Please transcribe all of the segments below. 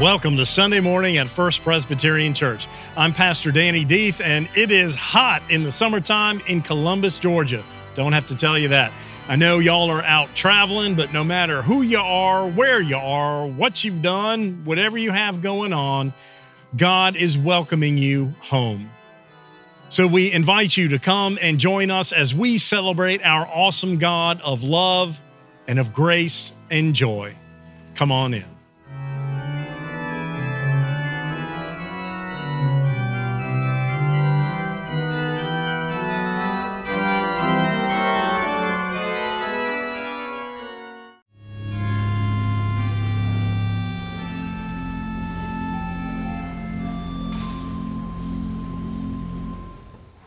Welcome to Sunday morning at First Presbyterian Church. I'm Pastor Danny Deeth, and it is hot in the summertime in Columbus, Georgia. Don't have to tell you that. I know y'all are out traveling, but no matter who you are, where you are, what you've done, whatever you have going on, God is welcoming you home. So we invite you to come and join us as we celebrate our awesome God of love and of grace and joy. Come on in.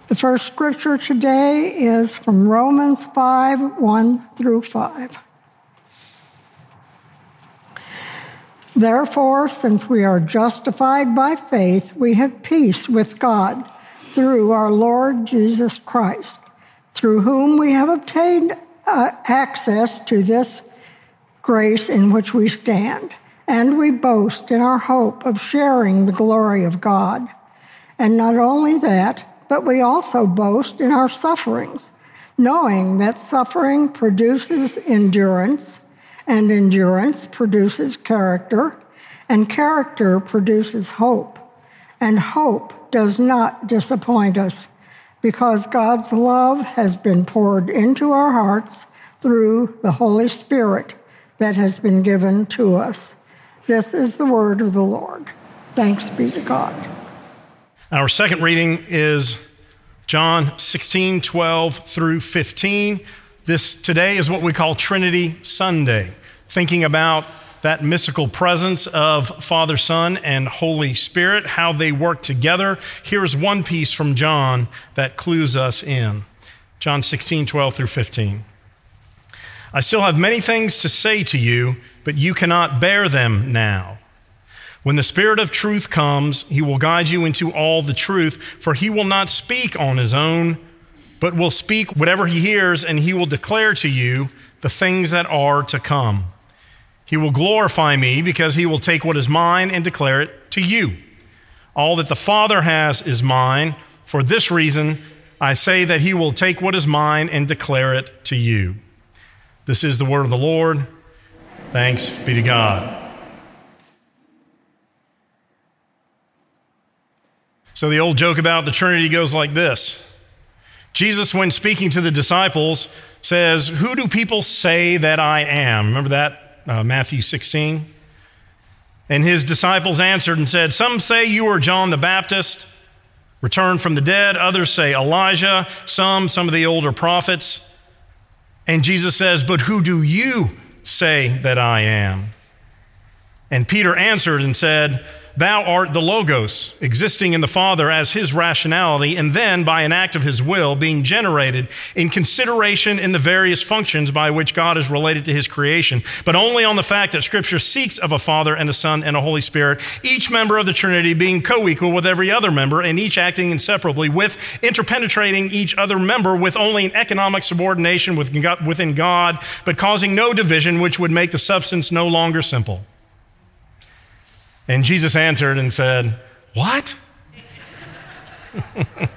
The first scripture today is from Romans 5 1 through 5. Therefore, since we are justified by faith, we have peace with God through our Lord Jesus Christ, through whom we have obtained uh, access to this grace in which we stand, and we boast in our hope of sharing the glory of God. And not only that, but we also boast in our sufferings, knowing that suffering produces endurance, and endurance produces character, and character produces hope. And hope does not disappoint us because God's love has been poured into our hearts through the Holy Spirit that has been given to us. This is the word of the Lord. Thanks be to God. Our second reading is John 16, 12 through 15. This today is what we call Trinity Sunday, thinking about that mystical presence of Father, Son, and Holy Spirit, how they work together. Here's one piece from John that clues us in John 16, 12 through 15. I still have many things to say to you, but you cannot bear them now. When the Spirit of truth comes, he will guide you into all the truth, for he will not speak on his own, but will speak whatever he hears, and he will declare to you the things that are to come. He will glorify me because he will take what is mine and declare it to you. All that the Father has is mine. For this reason, I say that he will take what is mine and declare it to you. This is the word of the Lord. Thanks be to God. So the old joke about the Trinity goes like this Jesus, when speaking to the disciples, says, Who do people say that I am? Remember that? Uh, Matthew 16. And his disciples answered and said, Some say you are John the Baptist, returned from the dead. Others say Elijah. Some, some of the older prophets. And Jesus says, But who do you say that I am? And Peter answered and said, Thou art the Logos, existing in the Father as his rationality, and then by an act of his will being generated in consideration in the various functions by which God is related to his creation, but only on the fact that Scripture speaks of a Father and a Son and a Holy Spirit, each member of the Trinity being co equal with every other member, and each acting inseparably, with interpenetrating each other member with only an economic subordination within God, but causing no division which would make the substance no longer simple. And Jesus answered and said, What?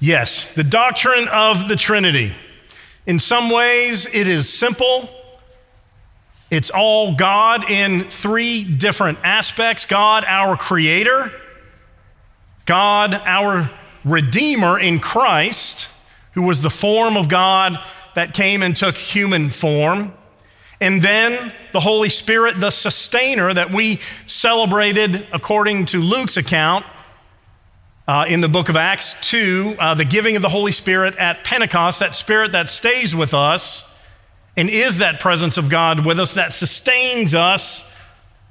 yes, the doctrine of the Trinity. In some ways, it is simple. It's all God in three different aspects God, our Creator, God, our Redeemer in Christ, who was the form of God that came and took human form. And then the Holy Spirit, the sustainer that we celebrated according to Luke's account uh, in the book of Acts 2, uh, the giving of the Holy Spirit at Pentecost, that spirit that stays with us and is that presence of God with us that sustains us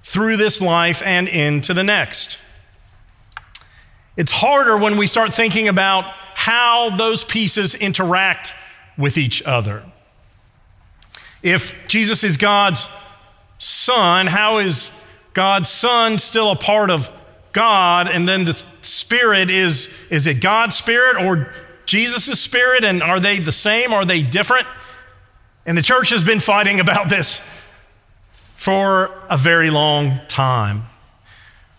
through this life and into the next. It's harder when we start thinking about how those pieces interact with each other. If Jesus is God's son, how is God's son still a part of God? And then the spirit is, is it God's spirit or Jesus' spirit? And are they the same? Are they different? And the church has been fighting about this for a very long time.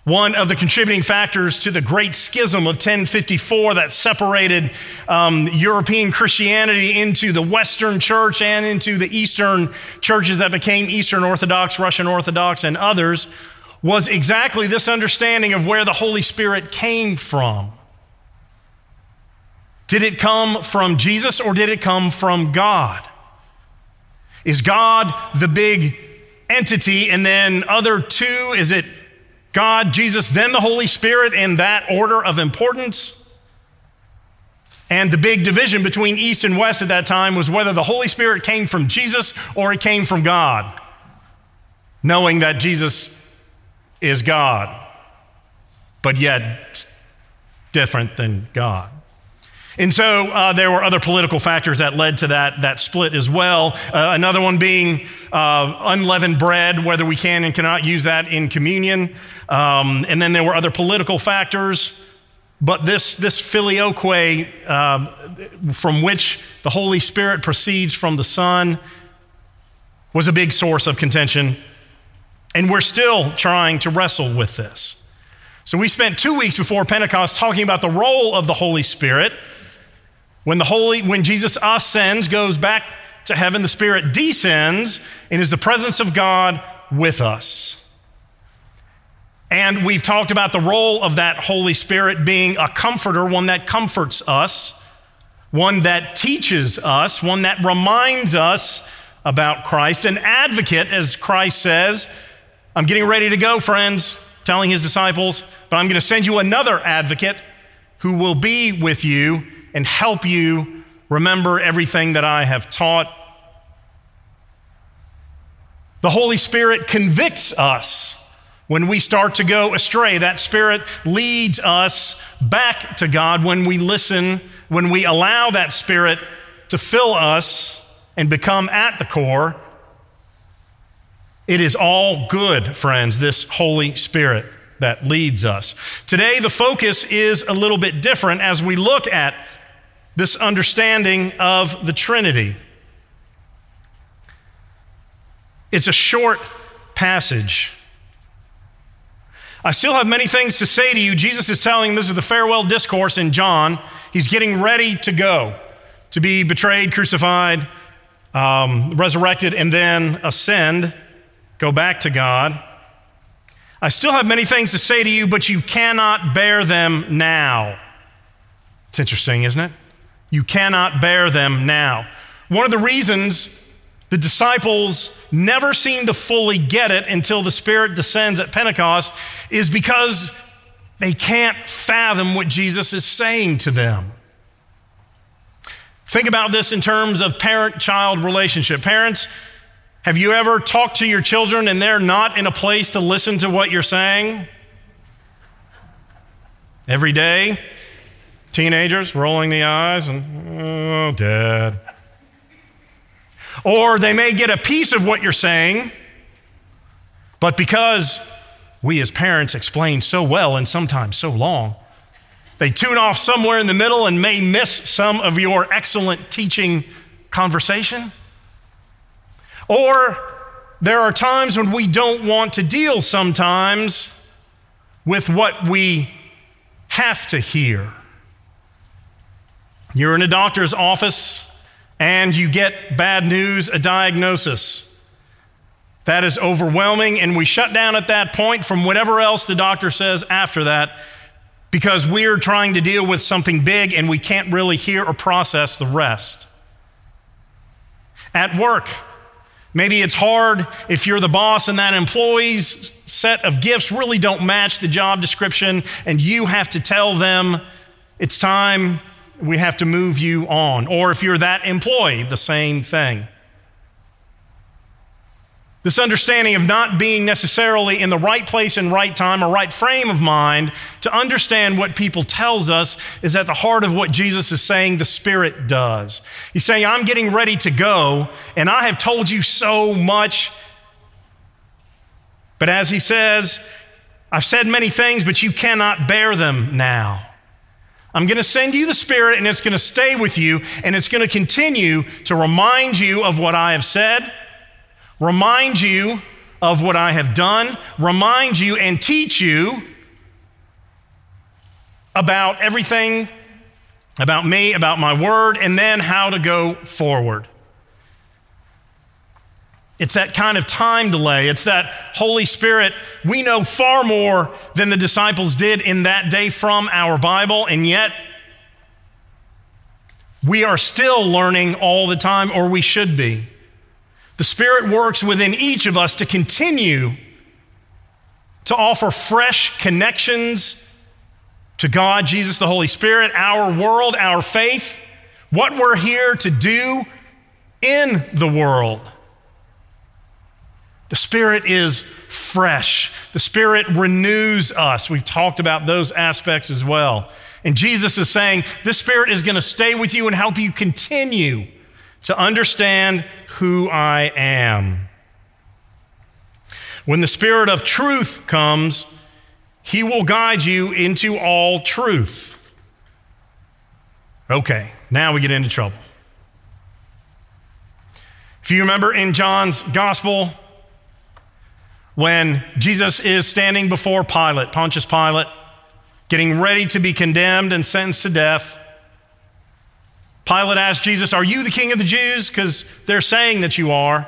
One of the contributing factors to the Great Schism of 1054 that separated um, European Christianity into the Western Church and into the Eastern churches that became Eastern Orthodox, Russian Orthodox, and others was exactly this understanding of where the Holy Spirit came from. Did it come from Jesus or did it come from God? Is God the big entity and then other two? Is it God, Jesus, then the Holy Spirit in that order of importance? And the big division between East and West at that time was whether the Holy Spirit came from Jesus or it came from God, knowing that Jesus is God, but yet different than God. And so uh, there were other political factors that led to that, that split as well. Uh, another one being uh, unleavened bread, whether we can and cannot use that in communion. Um, and then there were other political factors. But this, this filioque, uh, from which the Holy Spirit proceeds from the Son, was a big source of contention. And we're still trying to wrestle with this. So we spent two weeks before Pentecost talking about the role of the Holy Spirit when the Holy, when Jesus ascends, goes back to heaven, the Spirit descends and is the presence of God with us. And we've talked about the role of that Holy Spirit being a comforter, one that comforts us, one that teaches us, one that reminds us about Christ, an advocate, as Christ says. I'm getting ready to go, friends, telling his disciples, but I'm going to send you another advocate who will be with you and help you remember everything that I have taught. The Holy Spirit convicts us when we start to go astray. That Spirit leads us back to God when we listen, when we allow that Spirit to fill us and become at the core. It is all good, friends, this Holy Spirit that leads us. Today, the focus is a little bit different as we look at this understanding of the Trinity. It's a short passage. I still have many things to say to you. Jesus is telling this is the farewell discourse in John. He's getting ready to go, to be betrayed, crucified, um, resurrected, and then ascend, go back to God. I still have many things to say to you, but you cannot bear them now. It's interesting, isn't it? You cannot bear them now. One of the reasons the disciples never seem to fully get it until the Spirit descends at Pentecost is because they can't fathom what Jesus is saying to them. Think about this in terms of parent child relationship. Parents, have you ever talked to your children and they're not in a place to listen to what you're saying? Every day? Teenagers rolling the eyes and, oh, dad. Or they may get a piece of what you're saying, but because we as parents explain so well and sometimes so long, they tune off somewhere in the middle and may miss some of your excellent teaching conversation. Or there are times when we don't want to deal sometimes with what we have to hear. You're in a doctor's office and you get bad news, a diagnosis. That is overwhelming, and we shut down at that point from whatever else the doctor says after that because we're trying to deal with something big and we can't really hear or process the rest. At work, maybe it's hard if you're the boss and that employee's set of gifts really don't match the job description, and you have to tell them it's time we have to move you on. Or if you're that employee, the same thing. This understanding of not being necessarily in the right place and right time or right frame of mind to understand what people tells us is at the heart of what Jesus is saying the Spirit does. He's saying, I'm getting ready to go, and I have told you so much. But as he says, I've said many things, but you cannot bear them now. I'm going to send you the Spirit, and it's going to stay with you, and it's going to continue to remind you of what I have said, remind you of what I have done, remind you and teach you about everything about me, about my word, and then how to go forward. It's that kind of time delay. It's that Holy Spirit. We know far more than the disciples did in that day from our Bible, and yet we are still learning all the time, or we should be. The Spirit works within each of us to continue to offer fresh connections to God, Jesus, the Holy Spirit, our world, our faith, what we're here to do in the world. The Spirit is fresh. The Spirit renews us. We've talked about those aspects as well. And Jesus is saying, This Spirit is going to stay with you and help you continue to understand who I am. When the Spirit of truth comes, He will guide you into all truth. Okay, now we get into trouble. If you remember in John's gospel, when Jesus is standing before Pilate, Pontius Pilate, getting ready to be condemned and sentenced to death, Pilate asked Jesus, Are you the king of the Jews? Because they're saying that you are.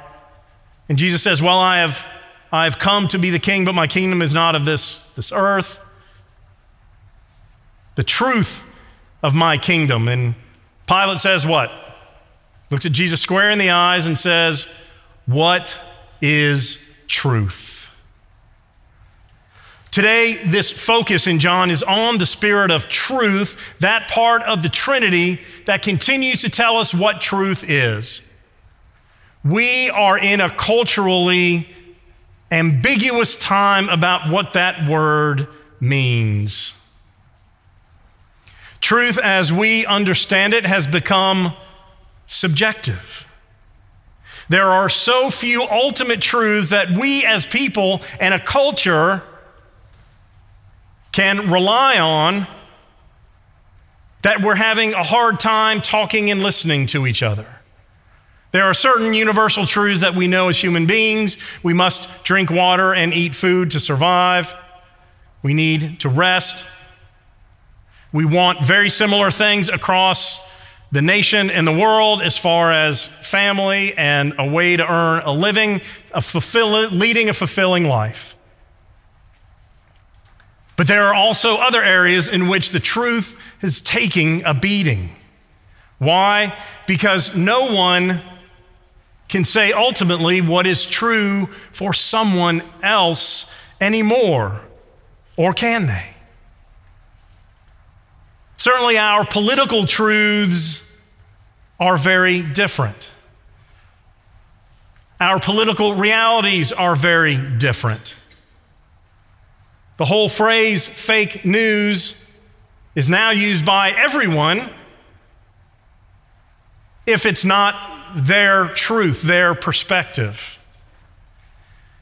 And Jesus says, Well, I have, I have come to be the king, but my kingdom is not of this, this earth. The truth of my kingdom. And Pilate says, What? Looks at Jesus square in the eyes and says, What is truth? Today, this focus in John is on the Spirit of truth, that part of the Trinity that continues to tell us what truth is. We are in a culturally ambiguous time about what that word means. Truth, as we understand it, has become subjective. There are so few ultimate truths that we as people and a culture can rely on that we're having a hard time talking and listening to each other. There are certain universal truths that we know as human beings. We must drink water and eat food to survive. We need to rest. We want very similar things across the nation and the world as far as family and a way to earn a living, a fulfill, leading a fulfilling life. But there are also other areas in which the truth is taking a beating. Why? Because no one can say ultimately what is true for someone else anymore, or can they? Certainly, our political truths are very different. Our political realities are very different. The whole phrase fake news is now used by everyone if it's not their truth, their perspective.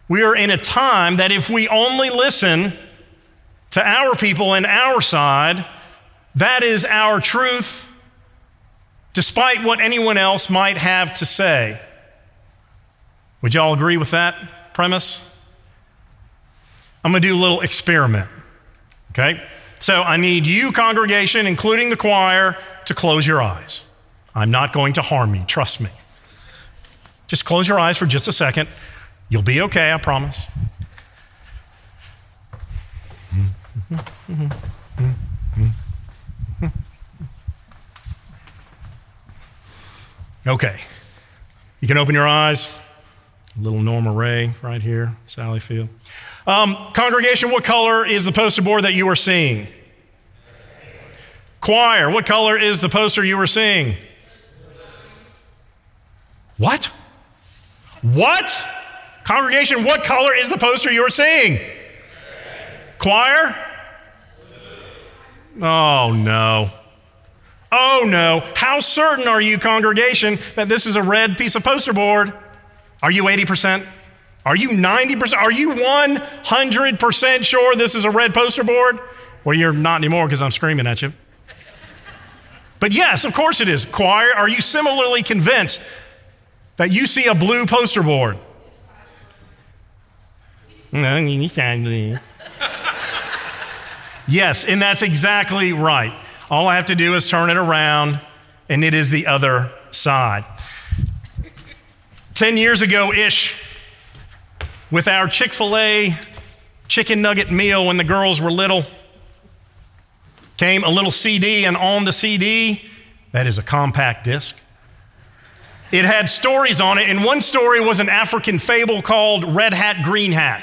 We are in a time that if we only listen to our people and our side, that is our truth, despite what anyone else might have to say. Would y'all agree with that premise? I'm going to do a little experiment. Okay? So I need you, congregation, including the choir, to close your eyes. I'm not going to harm you, trust me. Just close your eyes for just a second. You'll be okay, I promise. Okay. You can open your eyes. Little Norma Rae right here, Sally Field. Um, congregation, what color is the poster board that you are seeing? Choir, what color is the poster you are seeing? What? What? Congregation, what color is the poster you are seeing? Choir? Oh no. Oh no. How certain are you, congregation, that this is a red piece of poster board? Are you 80%? Are you 90%? Are you 100% sure this is a red poster board? Well, you're not anymore because I'm screaming at you. But yes, of course it is. Choir, are you similarly convinced that you see a blue poster board? yes, and that's exactly right. All I have to do is turn it around, and it is the other side. 10 years ago ish, with our Chick fil A chicken nugget meal when the girls were little, came a little CD, and on the CD, that is a compact disc. It had stories on it, and one story was an African fable called Red Hat, Green Hat.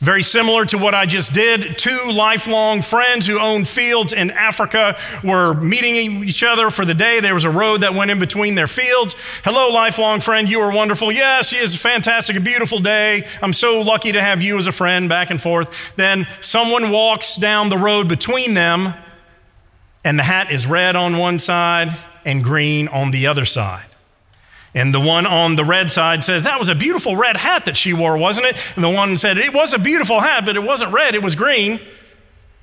Very similar to what I just did. Two lifelong friends who owned fields in Africa were meeting each other for the day. There was a road that went in between their fields. Hello, lifelong friend. You are wonderful. Yes, it is a fantastic, a beautiful day. I'm so lucky to have you as a friend, back and forth. Then someone walks down the road between them, and the hat is red on one side and green on the other side. And the one on the red side says, That was a beautiful red hat that she wore, wasn't it? And the one said, It was a beautiful hat, but it wasn't red, it was green. And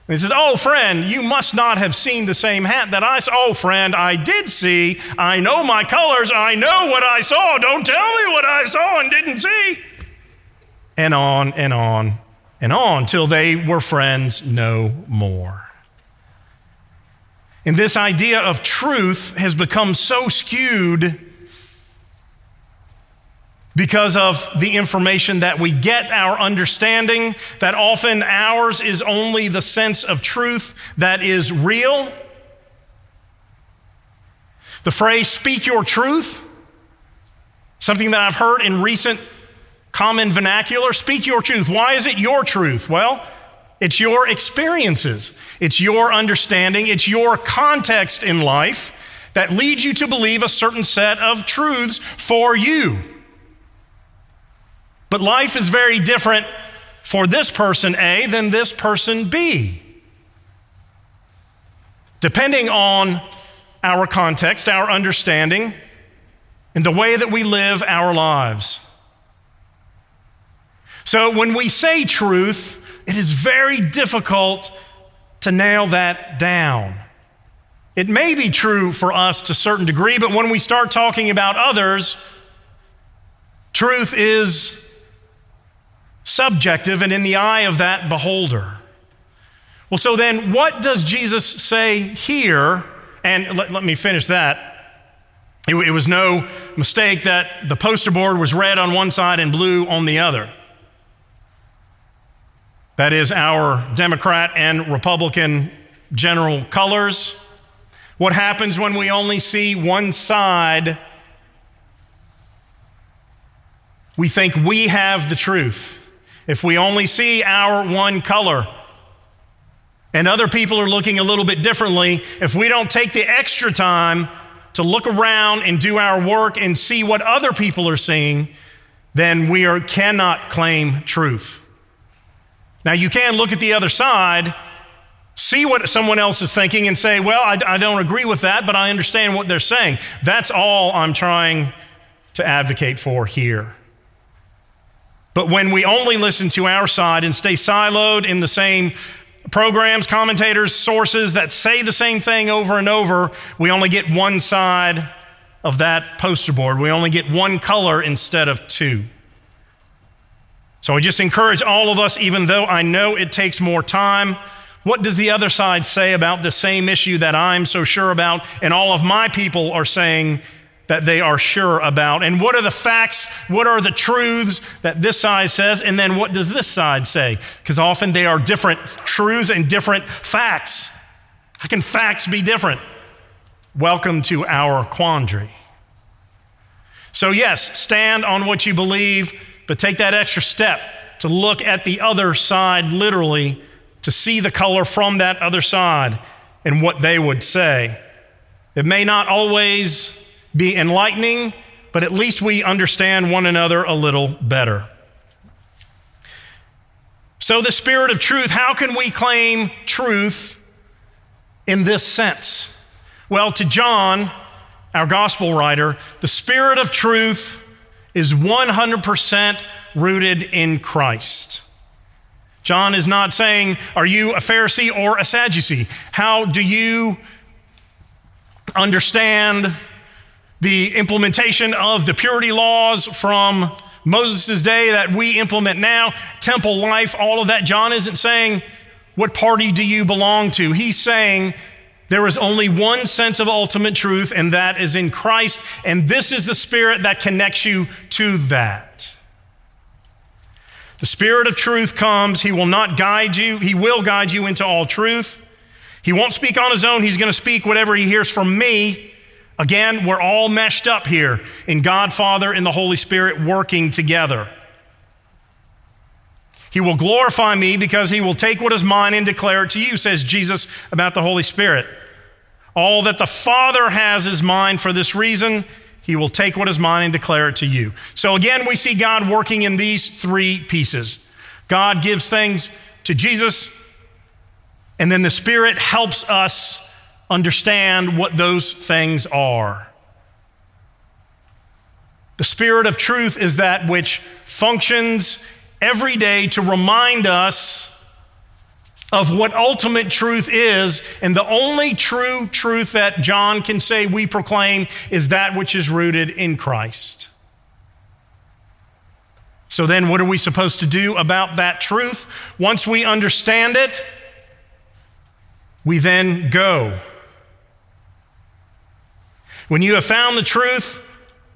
he says, Oh, friend, you must not have seen the same hat that I saw. Oh, friend, I did see. I know my colors. I know what I saw. Don't tell me what I saw and didn't see. And on and on and on till they were friends no more. And this idea of truth has become so skewed because of the information that we get, our understanding, that often ours is only the sense of truth that is real. The phrase, speak your truth, something that I've heard in recent common vernacular, speak your truth. Why is it your truth? Well, it's your experiences, it's your understanding, it's your context in life that leads you to believe a certain set of truths for you. But life is very different for this person A than this person B. Depending on our context, our understanding, and the way that we live our lives. So when we say truth, it is very difficult to nail that down. It may be true for us to a certain degree, but when we start talking about others, truth is subjective and in the eye of that beholder. Well, so then what does Jesus say here? And let, let me finish that. It, it was no mistake that the poster board was red on one side and blue on the other. That is our Democrat and Republican general colors. What happens when we only see one side? We think we have the truth. If we only see our one color and other people are looking a little bit differently, if we don't take the extra time to look around and do our work and see what other people are seeing, then we are, cannot claim truth. Now, you can look at the other side, see what someone else is thinking, and say, Well, I, I don't agree with that, but I understand what they're saying. That's all I'm trying to advocate for here. But when we only listen to our side and stay siloed in the same programs, commentators, sources that say the same thing over and over, we only get one side of that poster board. We only get one color instead of two. So I just encourage all of us, even though I know it takes more time. What does the other side say about the same issue that I'm so sure about and all of my people are saying that they are sure about. And what are the facts? What are the truths that this side says? And then what does this side say? Because often they are different truths and different facts. How can facts be different? Welcome to our quandary. So, yes, stand on what you believe, but take that extra step to look at the other side literally, to see the color from that other side and what they would say. It may not always be enlightening, but at least we understand one another a little better. So, the Spirit of truth, how can we claim truth in this sense? Well, to John, our gospel writer, the Spirit of truth is 100% rooted in Christ. John is not saying, Are you a Pharisee or a Sadducee? How do you understand the implementation of the purity laws from Moses' day that we implement now, temple life, all of that. John isn't saying, What party do you belong to? He's saying, there is only one sense of ultimate truth, and that is in Christ. And this is the Spirit that connects you to that. The Spirit of truth comes. He will not guide you, He will guide you into all truth. He won't speak on His own. He's going to speak whatever He hears from me. Again, we're all meshed up here in God, Father, and the Holy Spirit working together. He will glorify me because he will take what is mine and declare it to you, says Jesus about the Holy Spirit. All that the Father has is mine for this reason. He will take what is mine and declare it to you. So again, we see God working in these three pieces. God gives things to Jesus, and then the Spirit helps us understand what those things are. The Spirit of truth is that which functions every day to remind us of what ultimate truth is. And the only true truth that John can say we proclaim is that which is rooted in Christ. So then, what are we supposed to do about that truth? Once we understand it, we then go. When you have found the truth,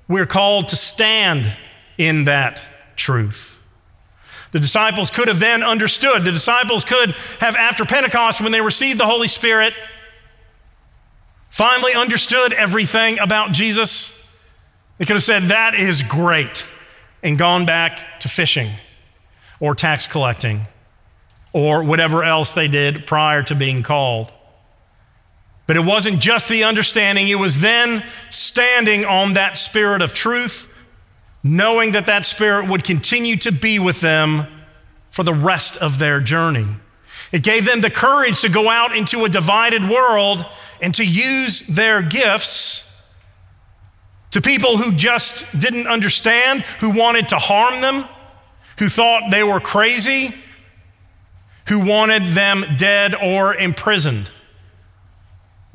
we're called to stand in that truth. The disciples could have then understood. The disciples could have, after Pentecost, when they received the Holy Spirit, finally understood everything about Jesus. They could have said, That is great, and gone back to fishing or tax collecting or whatever else they did prior to being called. But it wasn't just the understanding, it was then standing on that spirit of truth knowing that that Spirit would continue to be with them for the rest of their journey. It gave them the courage to go out into a divided world and to use their gifts to people who just didn't understand, who wanted to harm them, who thought they were crazy, who wanted them dead or imprisoned.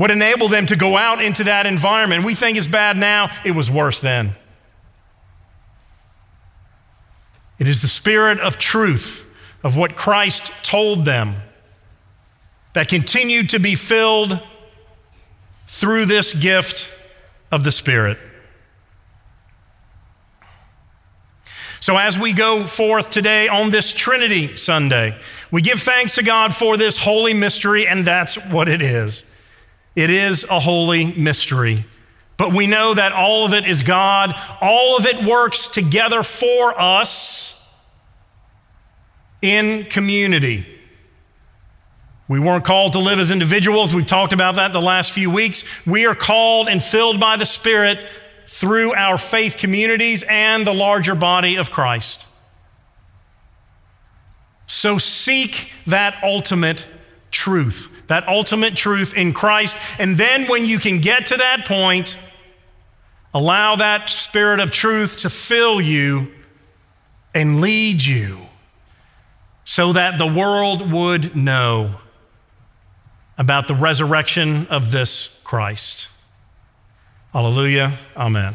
What enabled them to go out into that environment? We think it's bad now, it was worse then. It is the spirit of truth, of what Christ told them, that continued to be filled through this gift of the Spirit. So, as we go forth today on this Trinity Sunday, we give thanks to God for this holy mystery, and that's what it is. It is a holy mystery. But we know that all of it is God, all of it works together for us in community. We weren't called to live as individuals. We've talked about that the last few weeks. We are called and filled by the Spirit through our faith communities and the larger body of Christ. So seek that ultimate truth, that ultimate truth in Christ. And then when you can get to that point, Allow that spirit of truth to fill you and lead you so that the world would know about the resurrection of this Christ. Hallelujah. Amen.